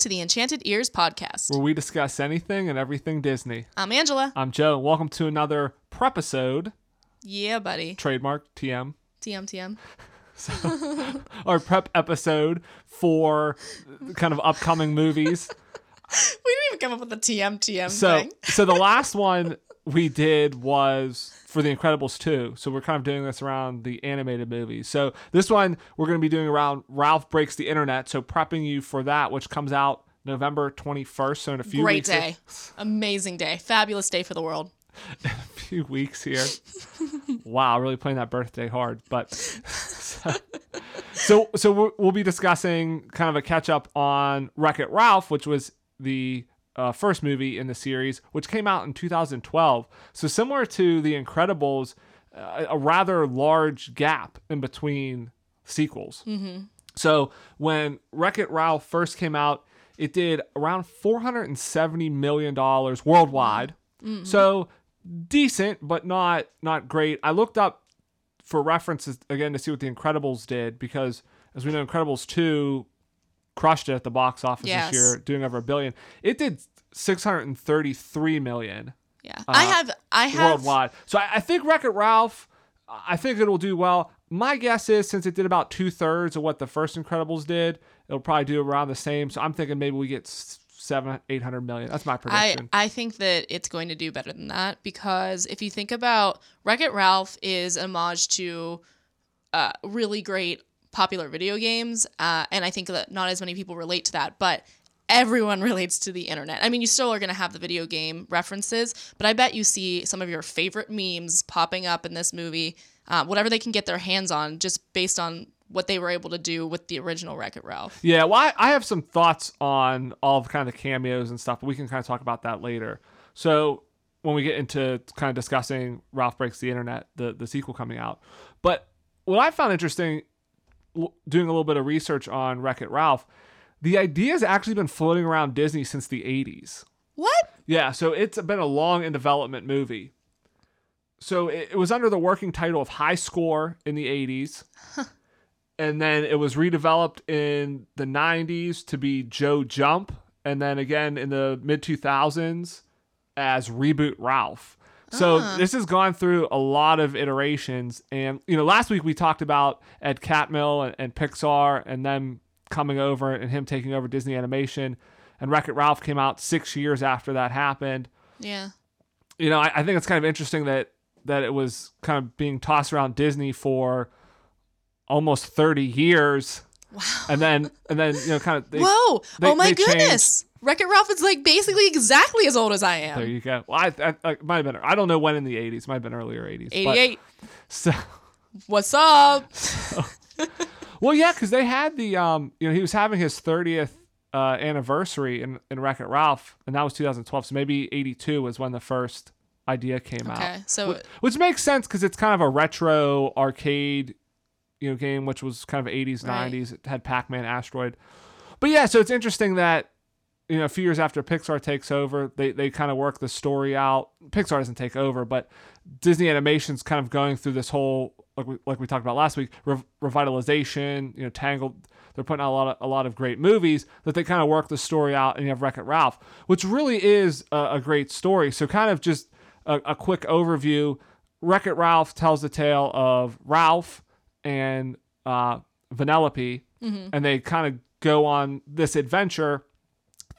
To the Enchanted Ears podcast. where we discuss anything and everything Disney. I'm Angela. I'm Joe. Welcome to another prepisode, Yeah, buddy. trademark TM, TM TM. So, our prep episode for kind of upcoming movies. We didn't even come up with the TM TM So, thing. so the last one we did was for The Incredibles 2. So we're kind of doing this around the animated movies. So this one we're going to be doing around Ralph Breaks the Internet. So prepping you for that, which comes out November 21st. So in a few Great weeks. day. Amazing day. Fabulous day for the world. A few weeks here. wow, really playing that birthday hard. But so so, so we'll- we'll be discussing kind of a catch up on Wreck It Ralph, which was the uh, first movie in the series, which came out in 2012. So similar to The Incredibles, uh, a rather large gap in between sequels. Mm-hmm. So when Wreck It Ralph first came out, it did around 470 million dollars worldwide. So decent, but not not great. I looked up for references again to see what The Incredibles did because, as we know, Incredibles two crushed it at the box office Yes. this year, doing over a billion. It did 633 million Yeah. I have I have worldwide. So I, I think Wreck It Ralph, I think it'll do well. My guess is since it did about two thirds of what the first Incredibles did, it'll probably do around the same. So I'm thinking maybe we get seven, eight hundred million. That's my I, prediction. I think that it's going to do better than that because if you think about Wreck It Ralph is an homage to uh, really great popular video games, uh, and I think that not as many people relate to that, but everyone relates to the internet. I mean, you still are going to have the video game references, but I bet you see some of your favorite memes popping up in this movie, uh, whatever they can get their hands on, just based on what they were able to do with the original Wreck It Ralph. Yeah, well, I, I have some thoughts on all of kind of cameos and stuff, but we can kind of talk about that later. So when we get into kind of discussing Ralph Breaks the Internet, the, the sequel coming out. But what I found interesting doing a little bit of research on Wreck It Ralph, the idea has actually been floating around Disney since the 80s. What? Yeah, so it's been a long in development movie. So it, it was under the working title of High Score in the 80s. and then it was redeveloped in the 90s to be Joe Jump. And then again in the mid 2000s as Reboot Ralph. So ah. this has gone through a lot of iterations. And, you know, last week we talked about Ed Catmull and, and Pixar and them coming over and him taking over Disney Animation. And Wreck It Ralph came out six years after that happened Yeah. you know, I, I think it's kind of interesting that that it was kind of being tossed around Disney for almost 30 years. Wow. And then and then you know kind of they, Whoa! they- oh my goodness! Wreck It Ralph is like basically exactly as old as I am. there you go. Well, I, I, I might have been I don't know when in the 80s, might have been earlier 80s. 88. so What's up? well, yeah, cuz they had the um you know, he was having his 30th uh, anniversary in in Wreck-It Ralph and that was 2012. So maybe 82 was when the first idea came out. Okay, so Wh- which makes sense because it's kind of a retro arcade you know game which was kind of 80s Right. 90s it had pac-man asteroid but yeah so it's interesting that you know a few years after pixar takes over they, they kind of work the story out. Pixar doesn't take over but disney animation's kind of going through this whole like we, like we talked about last week rev- revitalization you know tangled they're putting out a lot of a lot of great movies that they kind of work the story out and you have wreck-it ralph which really is a, a great story. So kind of just a, a quick overview. Wreck-it ralph tells the tale of ralph and uh, Vanellope, and they kind of go on this adventure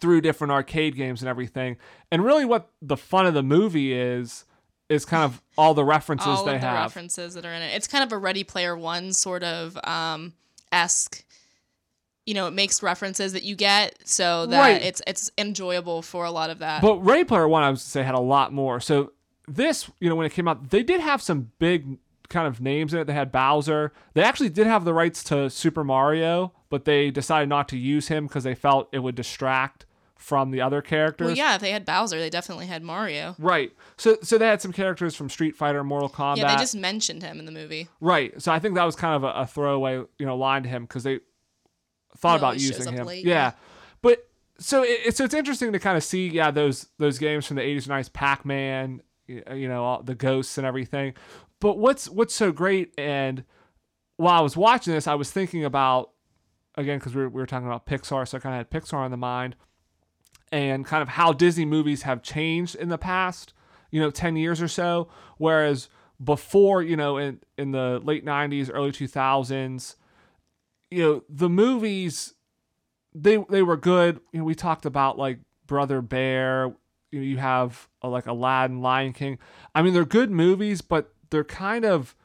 through different arcade games and everything. And really, what the fun of the movie is is kind of all the references all they the have. references that are in it. It's kind of a Ready Player One sort of um esque. You know, it makes references that you get so that Right. it's it's enjoyable for a lot of that. But Ready Player One, I would say, had a lot more. So this, you know, when it came out, they did have some big kind of names in it. They had Bowser. They actually did have the rights to Super Mario, but they decided not to use him because they felt it would distract from the other characters. well, yeah, if they had Bowser, they definitely had Mario. Right. So so they had some characters from Street Fighter, Mortal Kombat. Yeah, they just mentioned him in the movie. right. So I think that was kind of a, a throwaway, you know, line to him because they thought He about using him. late, yeah. But so it, it's so it's interesting to kind of see yeah those those games from the 80s nice Pac-Man, y- you know, all the ghosts and everything. But what's what's so great and while I was watching this, I was thinking about again because we, were, we were talking about Pixar, so I kind of had Pixar on the mind, and kind of how Disney movies have changed in the past, you know, ten years or so. Whereas before, you know, in in the late '90s, early 2000s, you know, the movies they they were good. You know, we talked about like Brother Bear. You know, you have uh, like Aladdin, Lion King. I mean, they're good movies, but they're kind of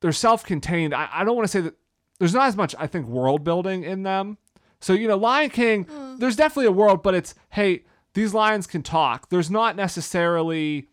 they're self-contained. I, I don't want to say that there's not as much I think world building in them. So you know, Lion King, hmm. there's definitely a world, but it's hey, these lions can talk. There's not necessarily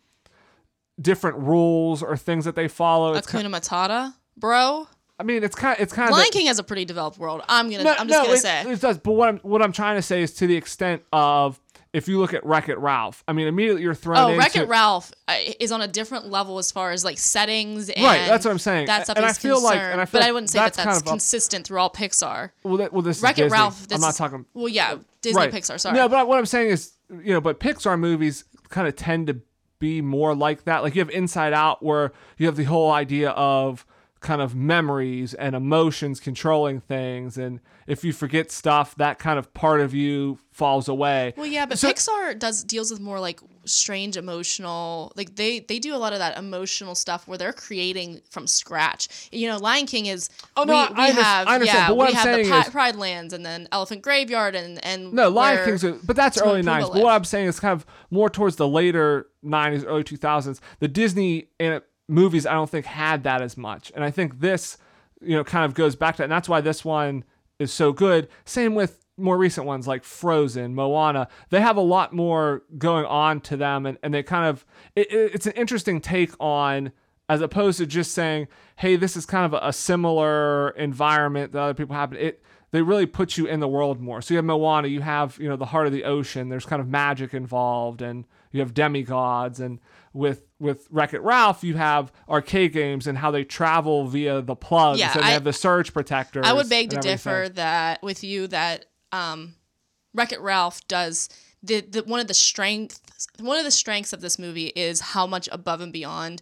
different rules or things that they follow. It's Akuna Matata, bro. I mean, it's kind of it's kind of Lion King has a pretty developed world. I'm gonna. no, I'm just no, gonna it, say. it does. But what I'm what I'm trying to say is to the extent of if you look at Wreck It Ralph, I mean, immediately you're thrown Oh, Wreck It Ralph uh, is on a different level as far as like settings and Right, that's what I'm saying. That stuff And I feel like- and I feel but I wouldn't say that's that kind of consistent through all Pixar. Well, that, well, this Wreck It Ralph. This I'm not talking. Well, yeah, Disney right. Pixar. Sorry. No, but what I'm saying is, you know, but Pixar movies kind of tend to be more like that. Like you have Inside Out, where you have the whole idea of kind of memories and emotions controlling things, and if you forget stuff, that kind of part of you falls away. Well, yeah, but So- Pixar does deals with more like strange emotional. Like they they do a lot of that emotional stuff where they're creating from scratch. You know, Lion King is. Oh, no, we, I we under- have I understand, yeah but what we I'm have the saying Pi- is- Pride Lands and then Elephant Graveyard and and No, Lion King's, a, but that's early '90s. But what I'm saying is kind of more towards the later '90s, early 2000s. The Disney uh, movies, I don't think had that as much, and I think this, you know, kind of goes back to that, and that's why this one is so good. Same with more recent ones like Frozen, Moana. They have a lot more going on to them, and, and they kind of it, it- it's an interesting take on as opposed to just saying, "Hey, this is kind of a, a similar environment that other people have." It they really put you in the world more. So you have Moana, you have you know the heart of the ocean. There's kind of magic involved, and you have demigods. And with with Wreck It Ralph, you have arcade games and how they travel via the plugs, Yeah, and they I- have the surge protectors. I would beg to differ that with you that um, Wreck It Ralph does the, the one of the strengths one of the strengths of this movie is how much above and beyond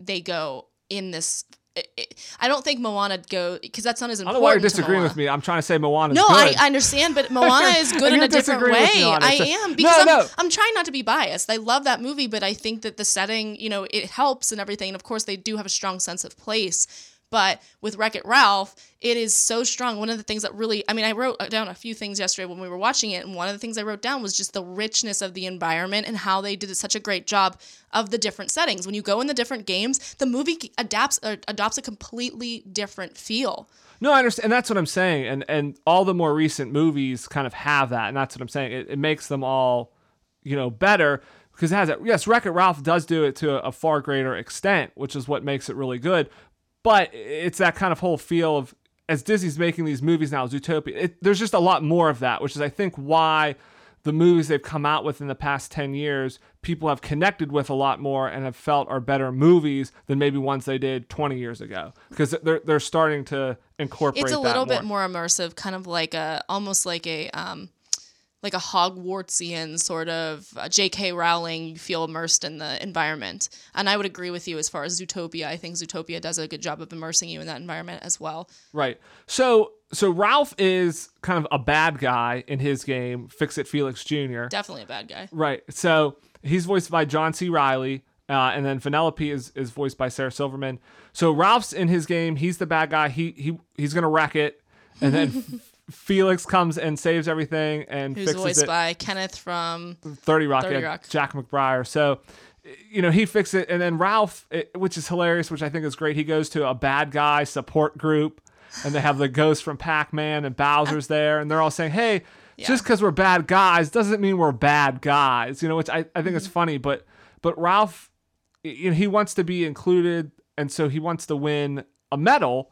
they go in this. It, it, I don't think Moana go because that's not as I important. don't know why you're disagreeing with me. I'm trying to say Moana. No, good. I, I understand, but Moana is good in a different way. me on it. I am No, because I'm. I'm trying not to be biased. I love that movie, but I think that the setting, you know, it helps and everything. And of course, they do have a strong sense of place. But with Wreck It Ralph, it is so strong. One of the things that really, I mean, I wrote down a few things yesterday when we were watching it, and one of the things I wrote down was just the richness of the environment and how they did such a great job of the different settings. When you go in the different games, the movie adapts or adopts a completely different feel. No, I understand, and that's what I'm saying. And and all the more recent movies kind of have that, and that's what I'm saying. It, it makes them all, you know, better because it has it. Yes, Wreck It Ralph does do it to a, a far greater extent, which is what makes it really good. But it's that kind of whole feel of as Disney's making these movies now, Zootopia. It, there's just a lot more of that, which is I think why the movies they've come out with in the past 10 years people have connected with a lot more and have felt are better movies than maybe ones they did 20 years ago because they're, they're starting to incorporate it's a little more. bit more immersive kind of like a almost like a um like a hogwartsian sort of uh, jk rowling you feel immersed in the environment and i would agree with you as far as zootopia i think zootopia does a good job of immersing you in that environment as well Right. So so Ralph is kind of a bad guy in his game, Fix It Felix Jr. definitely a bad guy Right. So he's voiced by John C. Reilly, uh, and then Vanellope is, is voiced by Sarah Silverman. So Ralph's in his game. He's the bad guy. He he he's gonna wreck it, and then Felix comes and saves everything and who's fixes voiced it. by kenneth from Thirty Rock, 30 Rock. Jack McBrayer. So you know he fixes it, and then Ralph, it, which is hilarious, which I think is great. He goes to a bad guy support group, and they have the ghost from Pac Man and Bowser's there, and they're all saying, "Hey." Yeah. Just because we're bad guys doesn't mean we're bad guys, you know. Which I, I think is mm-hmm. funny, but but Ralph, you know, he wants to be included, and so he wants to win a medal,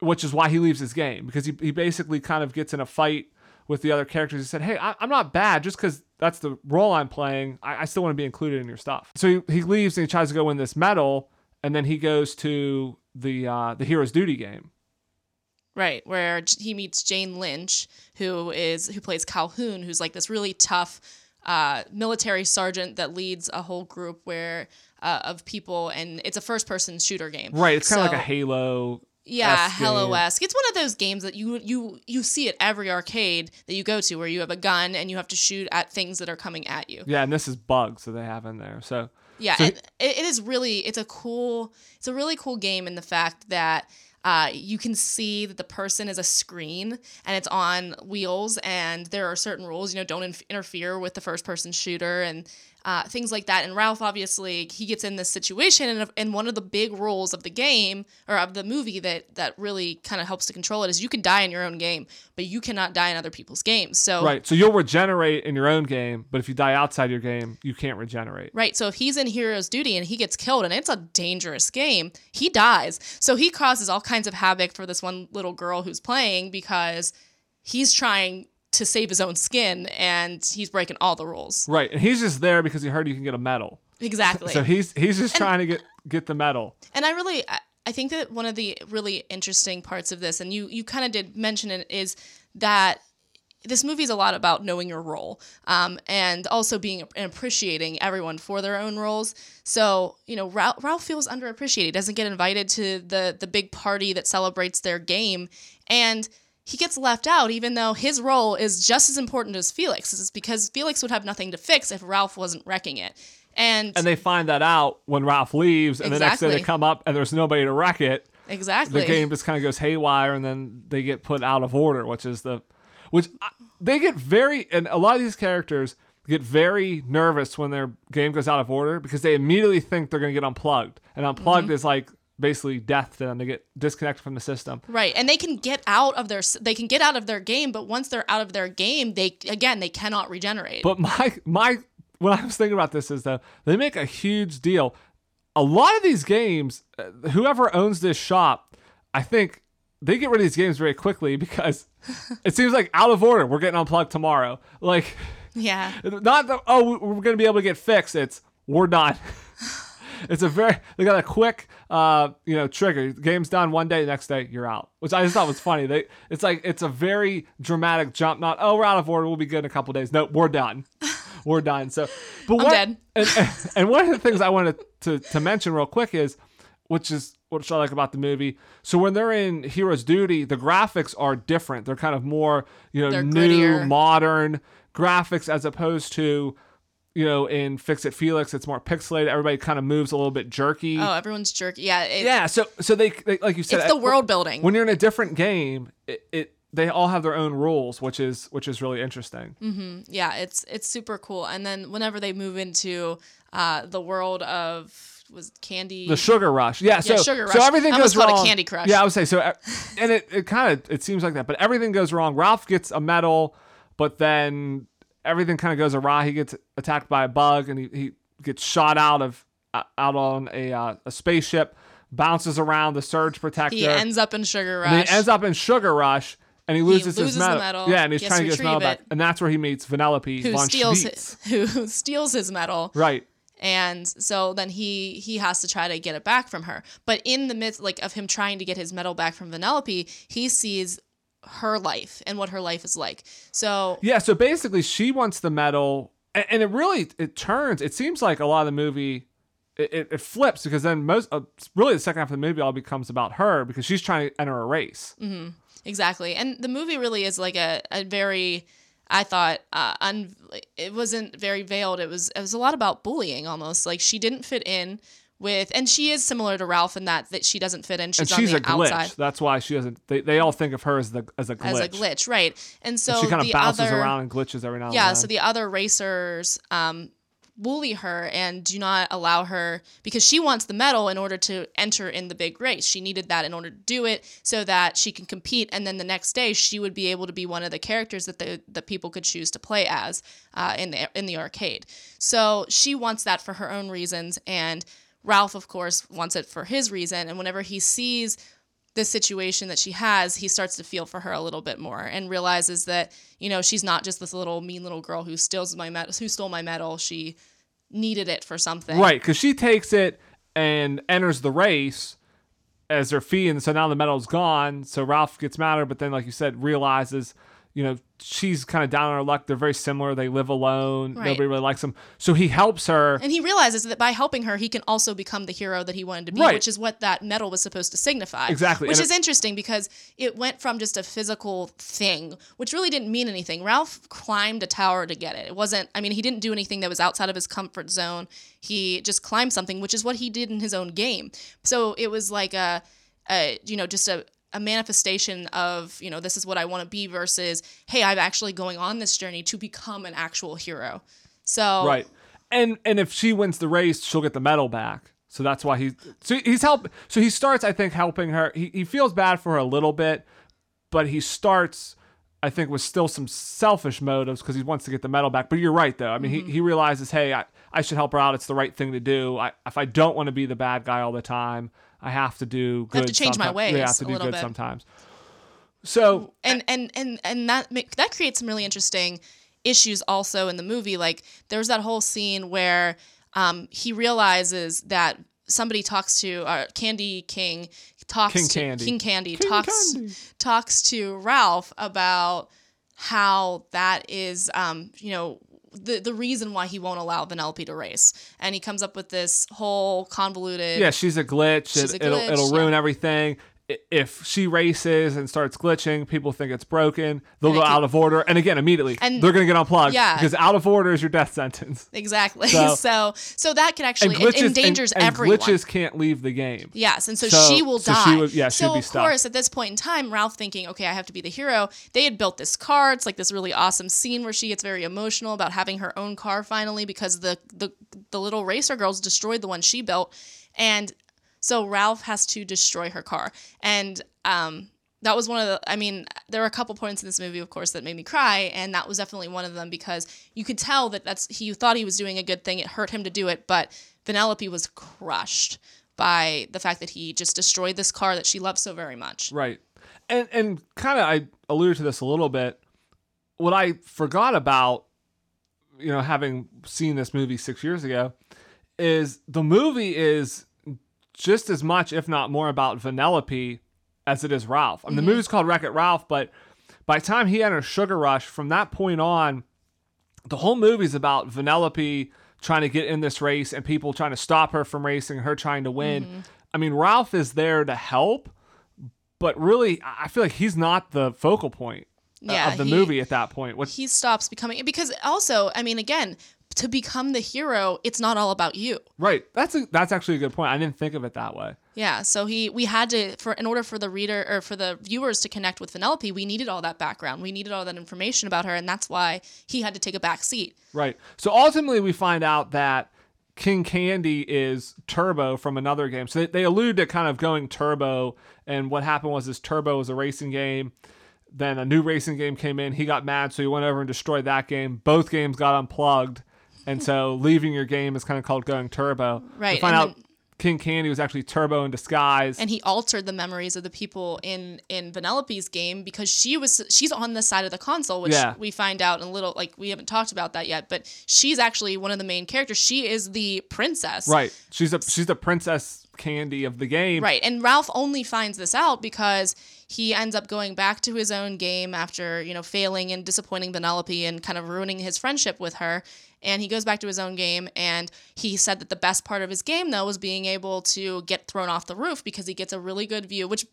which is why he leaves his game because he, he basically kind of gets in a fight with the other characters. He said, "Hey, I, I'm not bad just because that's the role I'm playing. I, I still want to be included in your stuff." So he, he leaves and he tries to go win this medal, and then he goes to the uh, the hero's duty game. Right, where he meets Jane Lynch, who is who plays Calhoun, who's like this really tough uh, military sergeant that leads a whole group where uh, of people, and it's a first-person shooter game. Right, it's kind of like a Halo yeah. Halo esque. It's one of those games that you you you see at every arcade that you go to, where you have a gun and you have to shoot at things that are coming at you. Yeah, and this is bugs that they have in there. So Yeah, So- it, it is really it's a cool it's a really cool game in the fact that uh, you can see that the person is a screen and it's on wheels and there are certain rules you know don't inf- interfere with the first person shooter and uh, things like that and ralph obviously he gets in this situation and, and one of the big rules of the game or of the movie that that really kind of helps to control it is you can die in your own game but you cannot die in other people's games so right, so you'll regenerate in your own game, but if you die outside your game, you can't regenerate. Right. So if he's in hero's duty and he gets killed and it's a dangerous game, he dies. So he causes all kinds of havoc for this one little girl who's playing because he's trying to save his own skin and he's breaking all the rules. Right, and he's just there because he heard you can get a medal. Exactly. So he's he's just trying to get get the medal. and I really I- I think that one of the really interesting parts of this and you you kind of did mention it is that this movie is a lot about knowing your role um, and also being and appreciating everyone for their own roles. So you know, Ralph, Ralph feels underappreciated. He doesn't get invited to the the big party that celebrates their game, and he gets left out, even though his role is just as important as Felix's. Because Felix would have nothing to fix if Ralph wasn't wrecking it. And, And they find that out when Ralph leaves, and the next day they come up and there's nobody to wreck it. exactly, The game just kind of goes haywire, and then they get put out of order, which is the, which I- they get very, and a lot of these characters get very nervous when their game goes out of order because they immediately think they're going to get unplugged, and unplugged mm-hmm. is like basically death to them. They get disconnected from the system. Right, and they can get out of their they can get out of their game, but once they're out of their game, they again they cannot regenerate. But my my what I was thinking about this is though they make a huge deal. A lot of these games, uh, whoever owns this shop, I think they get rid of these games very quickly because it seems like out of order. We're getting unplugged tomorrow. Like yeah, not the oh we're gonna be able to get fixed. It's we're done. It's a very they got a quick uh you know trigger. Game's done one day, the next day you're out. Which I just thought was funny. They it's like it's a very dramatic jump. Not oh we're out of order, we'll be good in a couple days. No, we're done. We're done. So, but what, dead. And, and, and one of the things I wanted to to mention real quick is, which is what I like about the movie. So when they're in Hero's Duty, the graphics are different. They're kind of more you know They're new, grittier. modern graphics as opposed to you know, in Fix It Felix, it's more pixelated. Everybody kind of moves a little bit jerky. oh everyone's jerky. Yeah, yeah, so so they, they like you said, it's the world building. When you're in a different game, it, it they all have their own rules, which is which is really interesting. Mm. yeah, it's it's super cool. And then whenever they move into uh, the world of was Candy. The Sugar Rush, yeah. So Sugar so everything I goes called wrong. Candy Crush. Yeah, I would say so, and it, it kind of it seems like that, but everything goes wrong. Ralph gets a medal, but then everything kind of goes awry. He gets attacked by a bug, and he, he gets shot out of out on a uh, a spaceship, bounces around the surge protector. he ends up in Sugar Rush. He ends up in Sugar Rush, and he loses, loses his the medal. medal. Yeah, and he's trying to get his medal back, and that's where he meets Vanellope who von steals his, who steals his medal. Right. and so then he he has to try to get it back from her but in the midst like of him trying to get his medal back from Vanellope he sees her life and what her life is like so Yeah. So basically, she wants the medal, and, and it really it turns. It seems like a lot of the movie. It, it, flips because then most uh, really the second half of the movie all becomes about her because she's trying to enter a race. Mm-hmm. exactly and the movie really is like a, a very i thought uh, un, it wasn't very veiled it was it was a lot about bullying almost like she didn't fit in with and she is similar to ralph in that that she doesn't fit in she's, and she's on a the glitch. outside That's why she doesn't. They, they all think of her as the as a glitch. as a glitch right and so And she kind of the bounces other, around and glitches every now and yeah then. so the other racers um bully her and do not allow her because she wants the medal in order to enter in the big race she needed that in order to do it so that she can compete and then the next day she would be able to be one of the characters that the, the people could choose to play as uh, in the in the arcade so she wants that for her own reasons and ralph of course wants it for his reason and whenever he sees this situation that she has, he starts to feel for her a little bit more and realizes that you know she's not just this little mean little girl who steals my medal, who stole my medal. She needed it for something. Right, because she takes it and enters the race as her fee, and so now the medal's gone. So Ralph gets mad at her, but then, like you said, realizes, you know, she's kind of down on her luck. They're very similar. They live alone. Right. Nobody really likes them. So he helps her. And he realizes that by helping her, he can also become the hero that he wanted to be, Right. which is what that medal was supposed to signify. Exactly. Which And is interesting because it went from just a physical thing, which really didn't mean anything. Ralph climbed a tower to get it. It wasn't, I mean, he didn't do anything that was outside of his comfort zone. He just climbed something, which is what he did in his own game. So it was like a, a you know, just a, a manifestation of, you know, this is what I want to be versus, hey, I'm actually going on this journey to become an actual hero. So Right. And and if she wins the race, she'll get the medal back. So that's why he so he's help so he starts I think helping her. He he feels bad for her a little bit, but he starts I think with still some selfish motives because he wants to get the medal back. But you're right though. I mean Mm-hmm. he, he realizes, hey, I, I should help her out. It's the right thing to do. I, if I don't want to be the bad guy all the time, I have to do good. have to change my Yeah, I have ways to a do little good bit. sometimes. So and and and and that that creates some really interesting issues also in the movie like there's that whole scene where um, he realizes that somebody talks to uh, candy king talks King to Candy. king candy King talks Candy. talks to ralph about how that is um, you know the, the reason why he won't allow Vanellope to race and he comes up with this whole convoluted Yeah, she's a glitch. She's it, a glitch, it'll yeah. ruin everything. If she races and starts glitching, people think it's broken. They'll And go out of order, and again, immediately And- they're gonna get unplugged. Yeah. because out of order is your death sentence. exactly So- so so, that could actually it glitches endangers and, and everyone glitches can't leave the game. Yes, and so, So- she will so die. she would- yeah, so of stuck. course, at this point in time, Ralph thinking, okay, I have to be the hero. They had built this car. It's like this really awesome scene where she gets very emotional about having her own car finally because the the the little racer girls destroyed the one she built, and so Ralph has to destroy her car. And um, that was one of the. I mean, there were a couple points in this movie, of course, that made me cry, and that was definitely one of them because you could tell that that's he thought he was doing a good thing. It hurt him to do it, but Vanellope was crushed by the fact that he just destroyed this car that she loved so very much. Right. And and kind of I alluded to this a little bit. What I forgot about, you know, having seen this movie six years ago, is the movie is just as much, if not more, about Vanellope as it is Ralph. I mean, the movie's called Wreck It Ralph, but by the time he enters Sugar Rush, from that point on, the whole movie's about Vanellope trying to get in this race and people trying to stop her from racing, her trying to win. I mean, Ralph is there to help, but really, I feel like he's not the focal point uh, Yeah, of the he- movie at that point. What, He stops becoming because also, I mean, again, to become the hero, it's not all about you. right? That's a, that's actually a good point. I didn't think of it that way. Yeah, so he we had to for in order for the reader or for the viewers to connect with Vanellope, we needed all that background. We needed all that information about her and that's why he had to take a back seat. Right. So ultimately, we find out that King Candy is Turbo from another game. So they, they allude to kind of going Turbo, and what happened was this Turbo was a racing game. Then a new racing game came in. He got mad, so he went over and destroyed that game. Both games got unplugged, and so leaving your game is kind of called going Turbo. Right, We find and out then- King Candy was actually Turbo in disguise. and he altered the memories of the people in in Vanellope's game because she was she's on the side of the console, which Yeah. we find out in a little like we haven't talked about that yet, but she's actually one of the main characters. She is the princess. right. She's a she's the princess Candy of the game. Right. And Ralph only finds this out because he ends up going back to his own game after, you know, failing and disappointing Vanellope and kind of ruining his friendship with her. And he goes back to his own game and he said that the best part of his game though was being able to get thrown off the roof because he gets a really good view, which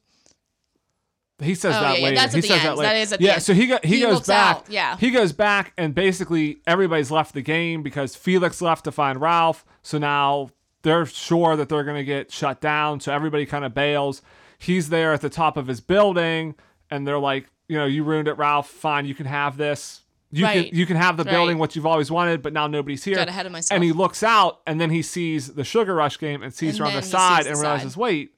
He says Oh, that yeah, yeah, later. that's he the says end. that later. That is at the yeah, end. so he he, He goes back. out, yeah. He goes back and basically everybody's left the game because Felix left to find Ralph. So now they're sure that they're going to get shut down. So everybody kind of bails. He's there at the top of his building and they're like, you know, you ruined it, Ralph. Fine, you can have this. You Right. can you can have the Right. building what you've always wanted, but now nobody's here. Got ahead of myself. And he looks out and then he sees the Sugar Rush game and sees And her on the he side the and side. realizes, wait,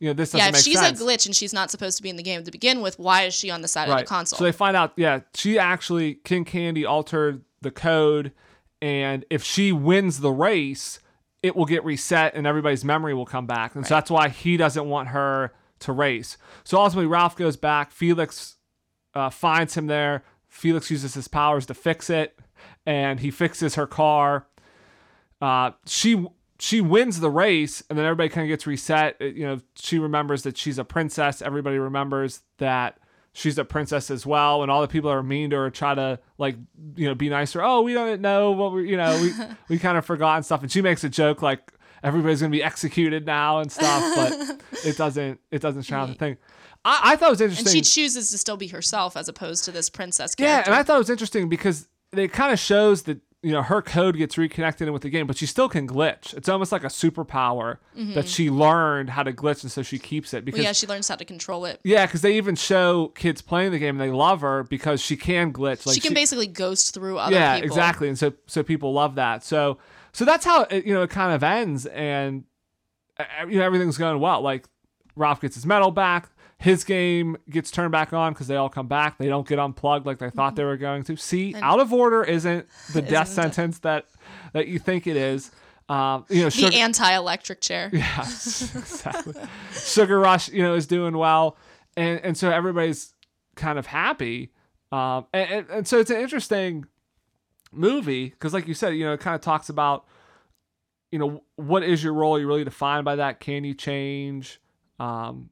you know, this doesn't yeah, make she's sense. a glitch and she's not supposed to be in the game to begin with, why is she on the side of the console? So they find out, yeah, she actually King Candy altered the code, and if she wins the race, it will get reset and everybody's memory will come back. And so that's why he doesn't want her to race. So ultimately, Ralph goes back. Felix uh, finds him there. Felix uses his powers to fix it, and he fixes her car. Uh, she she wins the race, and then everybody kind of gets reset. It- you know, she remembers that she's a princess. Everybody remembers that she's a princess as well, and all the people that are mean to her try to like you know be nicer. Oh, we don't know what we you know we we kind of forgot and stuff, and she makes a joke like everybody's gonna be executed now and stuff, but it doesn't it doesn't shout the thing. I, I thought it was interesting. And she chooses to still be herself as opposed to this princess character. Yeah, and I thought it was interesting because it kind of shows that you know her code gets reconnected in with the game, but she still can glitch. It's almost like a superpower that she learned how to glitch, and so she keeps it because Mm-hmm. Well, yeah, she learns how to control it. yeah, because they even show kids playing the game and they love her because she can glitch. Like she can basically ghost through other yeah, people. exactly, and so so people love that. So so that's how it, you know it kind of ends, and uh, you know everything's going well. Like Ralph gets his medal back. His game gets turned back on because they all come back. They don't get unplugged like they thought they were going to. See, out of order isn't the death Isn't it? sentence that that you think it is. Um, you know, The anti-electric chair. yeah, exactly. Sugar Rush, you know, is doing well, and and so everybody's kind of happy. Um, and, and, and so it's an interesting movie because, like you said, you know, it kind of talks about, you know, what is your role? You're really defined by that. Can you change? Um,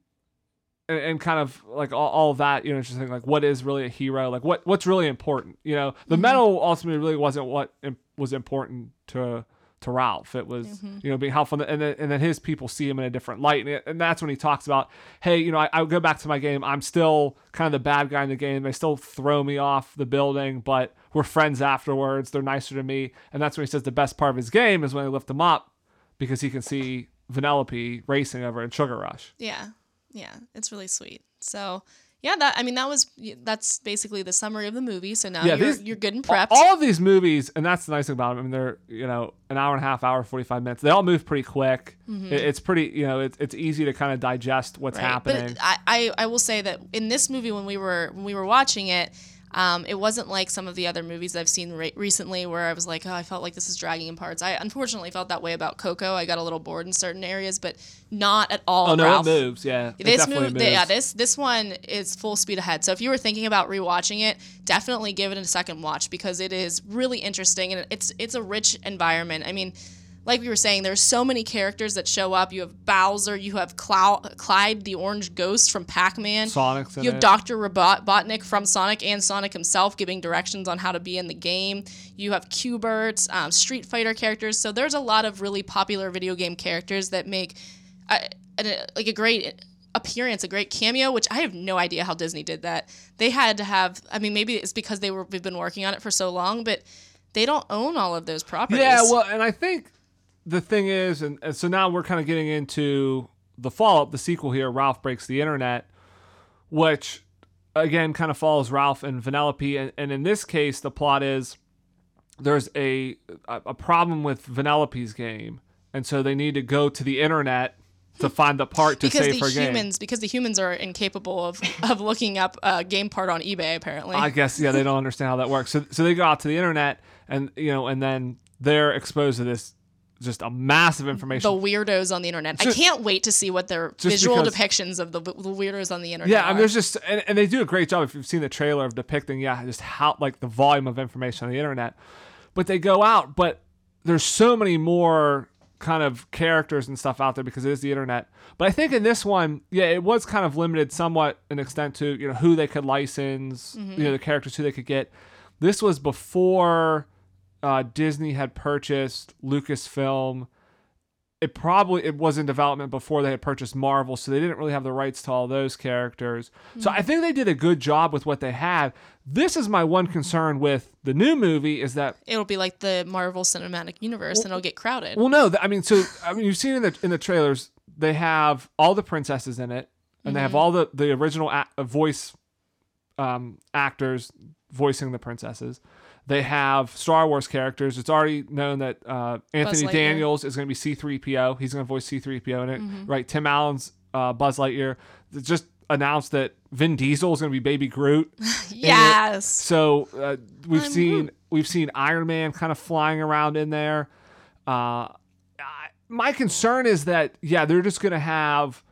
and, and kind of like all, all of that, you know, interesting. Like, what is really a hero? Like, what what's really important? You know, the mm-hmm. medal ultimately really wasn't what im- was important to to Ralph. It was, mm-hmm. you know, being helpful, and then and then his people see him in a different light, and, it, and that's when he talks about, hey, you know, I, I go back to my game. I'm still kind of the bad guy in the game. They still throw me off the building, but we're friends afterwards. They're nicer to me, and that's when he says the best part of his game is when they lift him up because he can see Vanellope racing over in Sugar Rush. Yeah, yeah, it's really sweet. So yeah, that I mean that was that's basically the summary of the movie. So now Yeah, you're these- you're good and prepped. All of these movies, and that's the nice thing about them. I mean, they're you know an hour and a half, hour forty five minutes. They all move pretty quick. It- it's pretty you know it's it's easy to kind of digest what's Mm-hmm. Right. happening. But I, I, I will say that in this movie, when we were when we were watching it, um, it wasn't like some of the other movies I've seen re- recently where I was like, oh, I felt like this is dragging in parts. I unfortunately felt that way about Coco. I got a little bored in certain areas, but not at all. oh no, Ralph. it moves. Yeah, it This definitely movie, moves. yeah, this this one is full speed ahead. So if you were thinking about rewatching it, definitely give it a second watch because it is really interesting and it's it's a rich environment. I mean, like we were saying, there's so many characters that show up. You have Bowser, you have Clou- Clyde the Orange Ghost from Pac-Man. Sonic's You have. Dr. Robotnik from Sonic and Sonic himself giving directions on how to be in the game. You have Q*bert, um, Street Fighter characters. So there's a lot of really popular video game characters that make a, a, like a great appearance, a great cameo. Which I have no idea how Disney did that. They had to have. I mean, maybe it's because they were they've been working on it for so long, but they don't own all of those properties. Yeah, well, and I think the thing is, and, and so now we're kind of getting into the follow up, the sequel here. Ralph breaks the internet, which again kind of follows Ralph and Vanellope, and, and in this case, the plot is there's a a problem with Vanellope's game, and so they need to go to the internet to hmm. find the part to because save the her game. humans because the humans are incapable of, of looking up a game part on eBay apparently. I guess yeah, they don't understand how that works. So so they go out to the internet, and you know, and then they're exposed to this just a massive information the weirdos on the internet. I can't wait to see what their visual because- depictions of the, the weirdos on the internet. Yeah, I mean, there's just and, and they do a great job if you've seen the trailer of depicting, yeah, just how like the volume of information on the internet. But they go out, but there's so many more kind of characters and stuff out there because it is the internet. But I think in this one, yeah, it was kind of limited somewhat an extent to you know who they could license, mm-hmm. you know, the characters who they could get. This was before uh, Disney had purchased Lucasfilm it probably it was in development before they had purchased Marvel, so they didn't really have the rights to all those characters. So I think they did a good job with what they had. This is my one concern with the new movie is that It'll be like the Marvel Cinematic Universe, and it'll get crowded. well, no, I mean, so I mean, you've seen in the in the trailers they have all the princesses in it, and they have all the the original a- voice um, actors voicing the princesses. They have Star Wars characters. It's already known that uh, Anthony Daniels is going to be C3PO. He's going to voice C3PO in it, Mm-hmm. right? Tim Allen's uh, Buzz Lightyear. Just announced that Vin Diesel is going to be Baby Groot. yes. So uh, we've I'm seen Groot. we've seen Iron Man kind of flying around in there. Uh, I, my concern is that yeah, they're just gonna have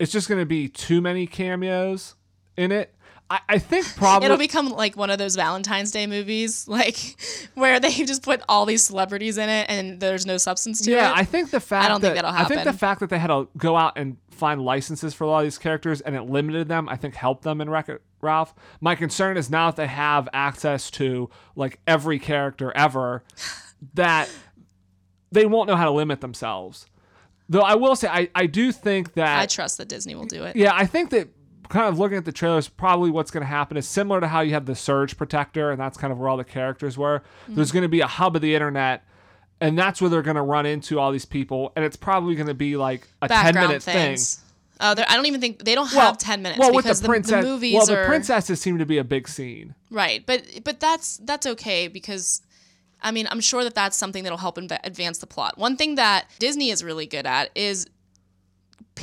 it's just gonna be too many cameos in it. I, I think probably It'll become like one of those Valentine's Day movies, like where they just put all these celebrities in it and there's no substance to it. yeah. I think the fact I don't that, think that'll happen. I think the fact that they had to go out and find licenses for a lot of these characters and it limited them, I think helped them in Wreck It Ralph. My concern is now that they have access to like every character ever, that they won't know how to limit themselves. Though I will say, I, I do think that I trust that Disney will do it. yeah, I think that kind of looking at the trailers, probably what's going to happen is similar to how you have the Surge Protector, and that's kind of where all the characters were. Mm-hmm. There's going to be a hub of the internet, and that's where they're going to run into all these people, and it's probably going to be like a 10 Background minute thing. things. Oh, they're- I don't even think they don't have ten minutes well, with because the princess, the, movies well, the princesses seem to be a big scene. right. But but that's that's okay because. I mean, I'm sure that that's something that'll help advance the plot. One thing that Disney is really good at is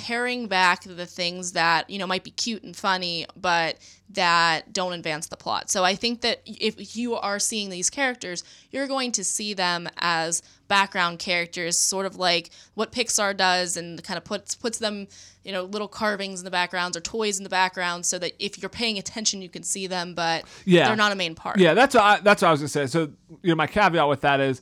paring back the things that you know might be cute and funny but that don't advance the plot so i think that if you are seeing these characters you're going to see them as background characters sort of like what pixar does and kind of puts puts them you know little carvings in the backgrounds or toys in the background so that if you're paying attention you can see them but Yeah. they're not a main part Yeah, that's what I, that's what I was gonna say. So you know, my caveat with that is,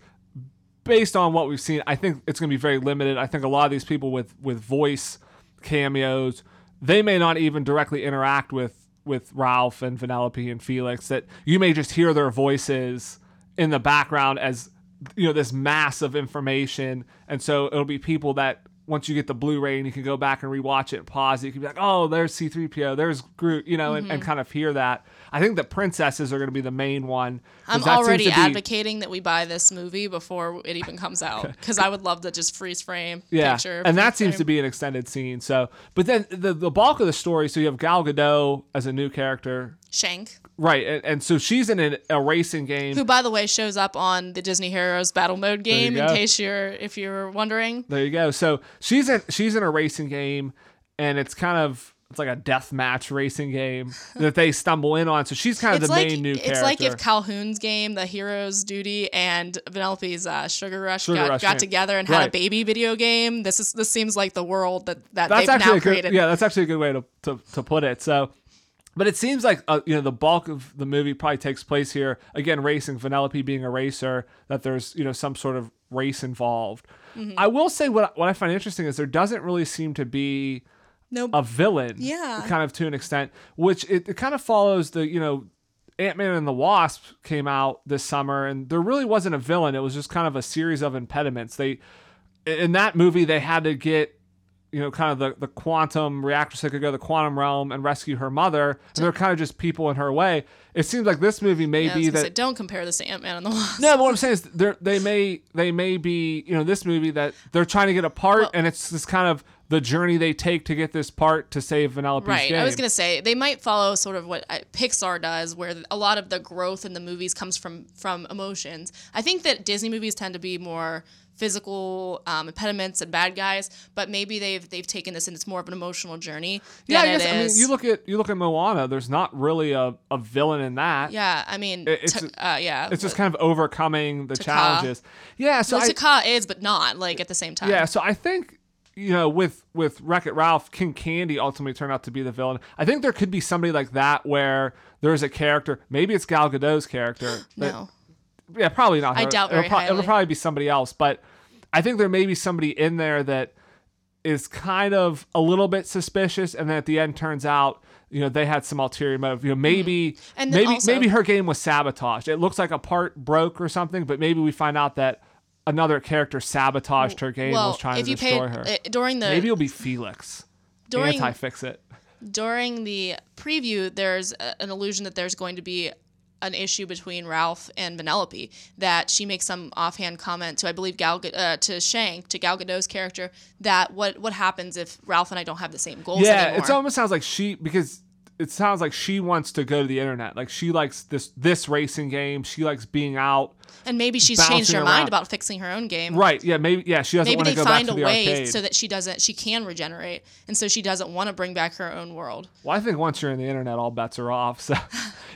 based on what we've seen, I think it's gonna be very limited. I think a lot of these people with with voice cameos, they may not even directly interact with with Ralph and Vanellope and Felix. That you may just hear their voices in the background as you know this mass of information, and so it'll be people that. Once you get the Blu-ray and you can go back and rewatch it, pause it, you can be like, "Oh, there's C-3PO, there's Groot," you know, and, Mm-hmm. and kind of hear that. I think the princesses are going to be the main one. I'm already be- advocating that we buy this movie before it even comes out because I would love to just freeze frame yeah, picture. and that freeze seems to be an extended scene. So, but then the the bulk of the story. So you have Gal Gadot as a new character, Shank, right? And, and so she's in a, a racing game. who by the way shows up on the Disney Heroes Battle Mode game. In case you're if you're wondering, There you go. So she's in she's in a racing game, and it's kind of it's like a death match racing game that they stumble in on. So she's kind of it's the like main new character. it's character. like if Calhoun's game, the Heroes Duty, and Vanellope's uh, Sugar Rush Sugar got, Rush got together and had Right. a baby video game. This is this seems like the world that that that's they've now a good, created. yeah that's actually a good way to, to, to put it so but it seems like uh, you know the bulk of the movie probably takes place here. Again racing Vanellope being a racer that there's you know some sort of race involved. Mm-hmm. I will say what what I find interesting is there doesn't really seem to be No, a villain Yeah. kind of to an extent which it, it kind of follows the you know Ant-Man and the Wasp came out this summer and there really wasn't a villain. It was just kind of a series of impediments. They in that movie they had to get you know kind of the, the quantum reactor so they could go to the quantum realm and rescue her mother and they're kind of just people in her way it seems like this movie may yeah, be that say, don't compare this to Ant Man and the Wasp. no, but what I'm saying is they they may they may be you know this movie that they're trying to get a part Well- and it's this kind of the journey they take to get this part to save Vanellope's Right. game. I was gonna say they might follow sort of what uh, Pixar does, where a lot of the growth in the movies comes from from emotions. I think that Disney movies tend to be more physical um, impediments and bad guys, but maybe they've they've taken this and it's more of an emotional journey yeah, I guess I mean you look at you look at Moana. There's not really a, a villain in that. yeah, I mean, It- it's- t- uh, yeah, It's just kind of overcoming the challenges. Yeah, so I, Taka is, but not like at the same time. Yeah, so I think you know with with Wreck It Ralph, King Candy ultimately turned out to be the villain. I think there could be somebody like that where there's a character, maybe it's Gal Gadot's character. No. Yeah, probably not. I doubt it'll, prob- it'll probably be somebody else, but I think there may be somebody in there that is kind of a little bit suspicious, and then at the end turns out. You know they had some ulterior motive. You know maybe Mm-hmm. And maybe also- maybe her game was sabotaged. It looks like a part broke or something, but maybe we find out that another character sabotaged her game Well, was trying to destroy paid her. uh, during the Maybe it'll be Felix. during Anti fix it. during the preview, there's a, an illusion that there's going to be an issue between Ralph and Vanellope. That she makes some offhand comment to, I believe, Gal uh, to Shank, to Gal Gadot's character, that what what happens if Ralph and I don't have the same goals Yeah, anymore? it almost sounds like she because it sounds like she wants to go to the internet. Like she likes this this racing game. She likes being out. And maybe she's changed her around. mind about fixing her own game. Right. Yeah. Maybe. Yeah. She doesn't Maybe they to go back find a the way arcade. so that she doesn't, she can regenerate, and so she doesn't want to bring back her own world. well, I think once you're in the internet, all bets are off. So.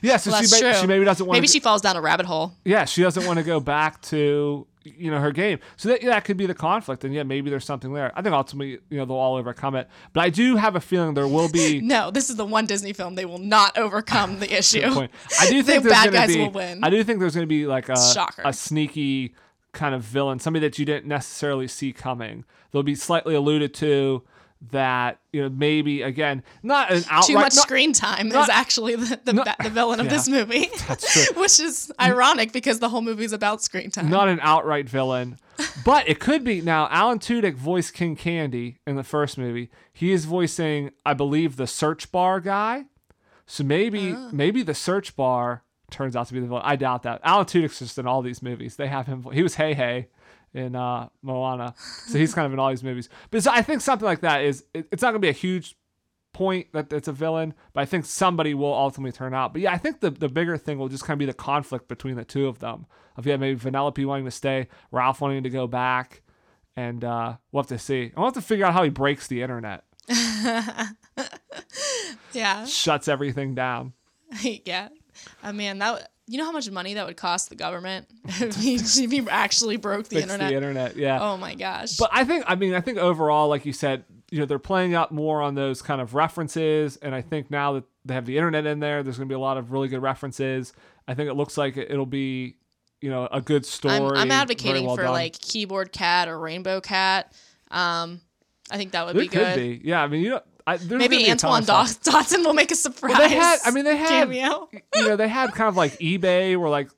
Yeah. So Well, she may, she maybe doesn't want. Maybe she falls down a rabbit hole. Yeah. She doesn't want to go back to you know her game. So that that could be the conflict, and yeah, maybe there's something there. I think ultimately you know they'll all overcome it, but I do have a feeling there will be. No, this is the one Disney film they will not overcome the issue. I do think the bad guys be, will win. I do think there's going to be like a Shocker. a sneaky kind of villain, somebody that you didn't necessarily see coming. They'll be slightly alluded to. that you know maybe again not an outright Too much not- screen time not- is actually the the, not- the villain of yeah, this movie, which is ironic because the whole movie is about screen time. not an outright villain, but it could be. Now, Alan Tudyk voiced King Candy in the first movie. He is voicing, I believe, the search bar guy. So maybe, Ah. maybe the search bar turns out to be the villain. I doubt that. Alan Tudyk's just in all these movies. They have him. He was Heihei in uh, Moana, so he's kind of in all these movies. But so I think something like that is. It, it's not going to be a huge point that it's a villain, but I think somebody will ultimately turn out. But yeah, I think the, the bigger thing will just kind of be the conflict between the two of them. Of yeah, maybe Vanellope wanting to stay, Ralph wanting to go back, and uh, we'll have to see. I'll have to figure out how he breaks the internet, Yeah, shuts everything down. yeah. I mean that. You know how much money that would cost the government if he, if actually broke the Fix internet? the internet, yeah. Oh my gosh. But I think, I mean, I think overall, like you said, you know, they're playing out more on those kind of references, and I think now that they have the internet in there, there's going to be a lot of really good references. I think it looks like it- it'll be, you know, a good story. I'm, I'm advocating well for done. like keyboard cat or rainbow cat. Um, I think that would It be could good. be, yeah. I mean, you know, I, Maybe be a ton Antoine Dodson will make a surprise. Well, they had, I mean, they had, cameo. you know, they had kind of like eBay where like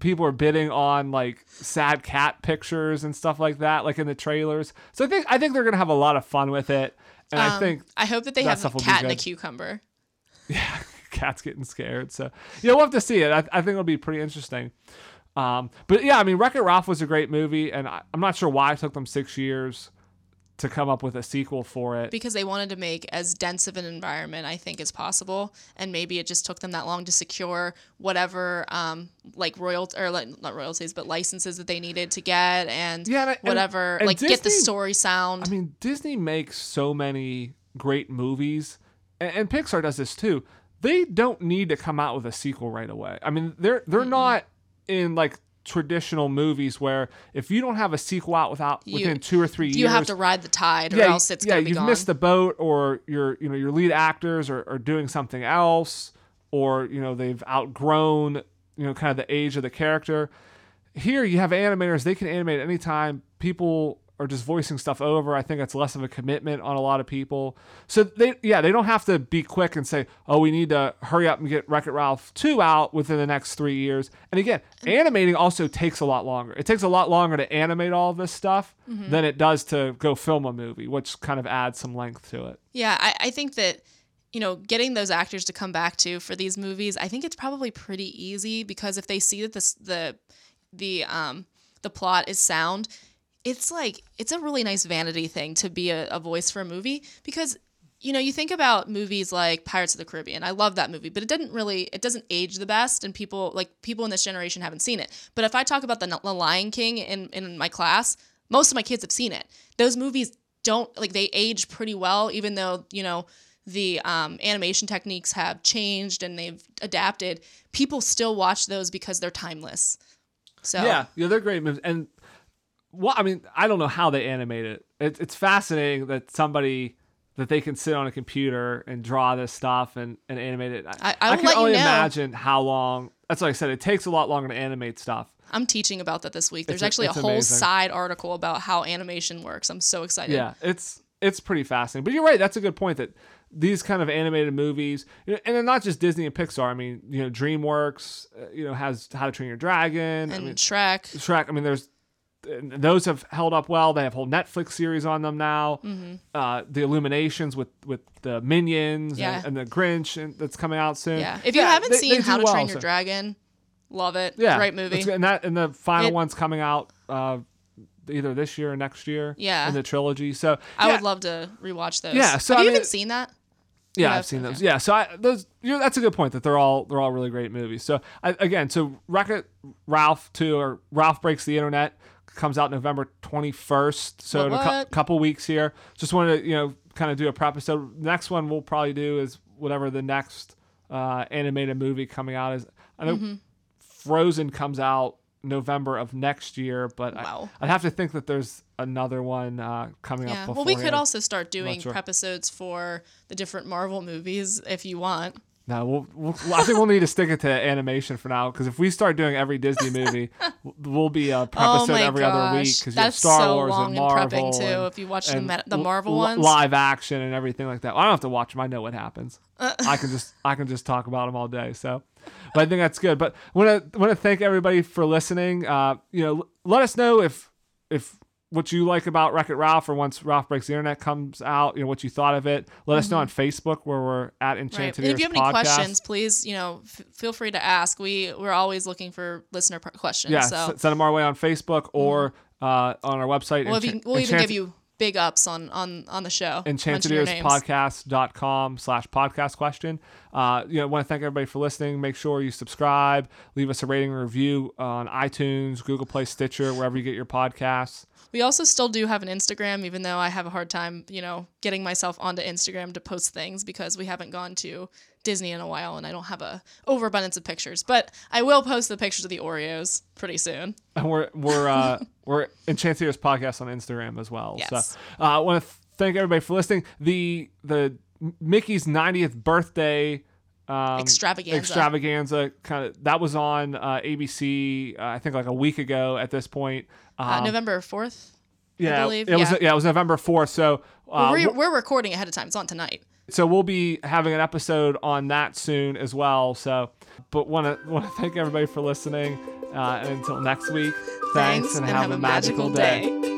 people are bidding on like sad cat pictures and stuff like that, like in the trailers. So I think I think they're gonna have a lot of fun with it, and I Um, think I hope that they that have a cat and a cucumber. Yeah, cat's getting scared. So yeah, we'll have to see it. I, I think it'll be pretty interesting. Um, but yeah, I mean, Wreck It Ralph was a great movie, and I, I'm not sure why it took them six years to come up with a sequel for it. because they wanted to make as dense of an environment I think as possible, and maybe it just took them that long to secure whatever um like royal or like, not royalties but licenses that they needed to get and Yeah, and I- and- whatever and like get the story sound. I mean, Disney makes so many great movies, and, and Pixar does this too. They don't need to come out with a sequel right away. I mean, they're they're not in like traditional movies where if you don't have a sequel out without You- within two or three years, you have to ride the tide or yeah, else it's yeah, gonna be you've gone. missed the boat, or your you know your lead actors are, are doing something else, or you know they've outgrown you know kind of the age of the character. Here you have animators; they can animate anytime. People are just voicing stuff over. I think that's less of a commitment on a lot of people. So they yeah they don't have to be quick and say oh we need to hurry up and get Wreck It Ralph two out within the next three years. And again, animating also takes a lot longer. It takes a lot longer to animate all this stuff Mm-hmm. than it does to go film a movie, which kind of adds some length to it. Yeah, I, I think that you know getting those actors to come back to for these movies, I think it's probably pretty easy because if they see that this the the um the plot is sound, it's like it's a really nice vanity thing to be a, a voice for a movie because you know you think about movies like Pirates of the Caribbean. I love that movie, but it didn't really it doesn't age the best, and people like people in this generation haven't seen it. But if I talk about the, the Lion King in in my class, most of my kids have seen it. Those movies don't like they age pretty well, even though you know the um, animation techniques have changed and they've adapted. People still watch those because they're timeless. So Yeah, yeah, they're great movies. And what I mean, I don't know how they animate it. it. It's fascinating that somebody that they can sit on a computer and draw this stuff and, and animate it. I- I will can only know. imagine how long. That's like I said. It takes a lot longer to animate stuff. I'm teaching about that this week. There's It's actually a whole amazing. side article about how animation works. I'm so excited. Yeah, it's it's pretty fascinating. But you're right. That's a good point. That these kind of animated movies, you know, and they're not just Disney and Pixar. I mean, you know, DreamWorks, uh, you know, has How to Train Your Dragon. I And mean, Shrek. Shrek. I mean, there's those have held up well. They have whole Netflix series on them now. Uh, the Illuminations with with the Minions Mm-hmm. Yeah. and, and the Grinch and that's coming out soon. Yeah. If you haven't they- seen they How to well, Train Your so- Dragon, love it. yeah, Great movie. And that and the final It- one's coming out uh, either this year or next year. Yeah. in the trilogy. So I would love to rewatch those. Yeah, so have I you mean- even seen that? Yeah, I've seen Okay. those. Yeah, so I those you know, that's a good point that they're all they're all really great movies. So I, again, so Wreck It Ralph two or Ralph Breaks the Internet comes out November twenty first. So in a What? couple weeks here. Just wanted to you know kind of do a prep episode. Next one we'll probably do is whatever the next uh, animated movie coming out is. I know Mm-hmm. Frozen comes out November of next year, but Wow. I, I'd have to think that there's another one uh, coming Yeah. up. Well, we could also start doing sure. prepisodes for the different Marvel movies if you want. No, we'll, we'll, I think we'll need to stick it to animation for now because if we start doing every Disney movie, we'll be a per Oh episode every other week because you have Star so Wars and Marvel prepping, too, and- if you watch the the Marvel l- ones. live action and everything like that. I don't have to watch them. I know what happens. Uh. I can just I can just talk about them all day. So, but I think that's good. But want to want to thank everybody for listening. Uh, you know, l- let us know if if what you like about Wreck It Ralph or once Ralph Breaks the Internet comes out, you know, what you thought of it. Let us know on Facebook where we're at Mm-hmm. Right. Enchanted And if you have any Podcast. questions, please, you know, f- feel free to ask. We we're always looking for listener questions. Yeah, so Mm-hmm. send them our way on Facebook or uh, on our website. we'll, encha- we'll even give you big ups on on on the show. Names. enchantedearspodcast.com slash podcast question. Uh, you know, want to thank everybody for listening. Make sure you subscribe, leave us a rating and review on iTunes, Google Play, Stitcher, wherever you get your podcasts. We also still do have an Instagram, even though I have a hard time, you know, getting myself onto Instagram to post things because we haven't gone to Disney in a while and I don't have a overabundance of pictures. But I will post the pictures of the Oreos pretty soon. And we're we're uh, we're Enchanted Ears Podcast on Instagram as well. Yes. So uh, I want to thank everybody for listening. The the Mickey's 90th birthday um, Extravaganza. extravaganza kind of that was on uh, ABC uh, I think like a week ago at this point. Uh, Um, November 4th. yeah, believe, it was yeah. yeah it was November 4th. So uh, we're, we're recording ahead of time. It's on tonight. So we'll be having an episode on that soon as well. So, but want to want to thank everybody for listening. Uh, and until next week, thanks, and, have, a magical day.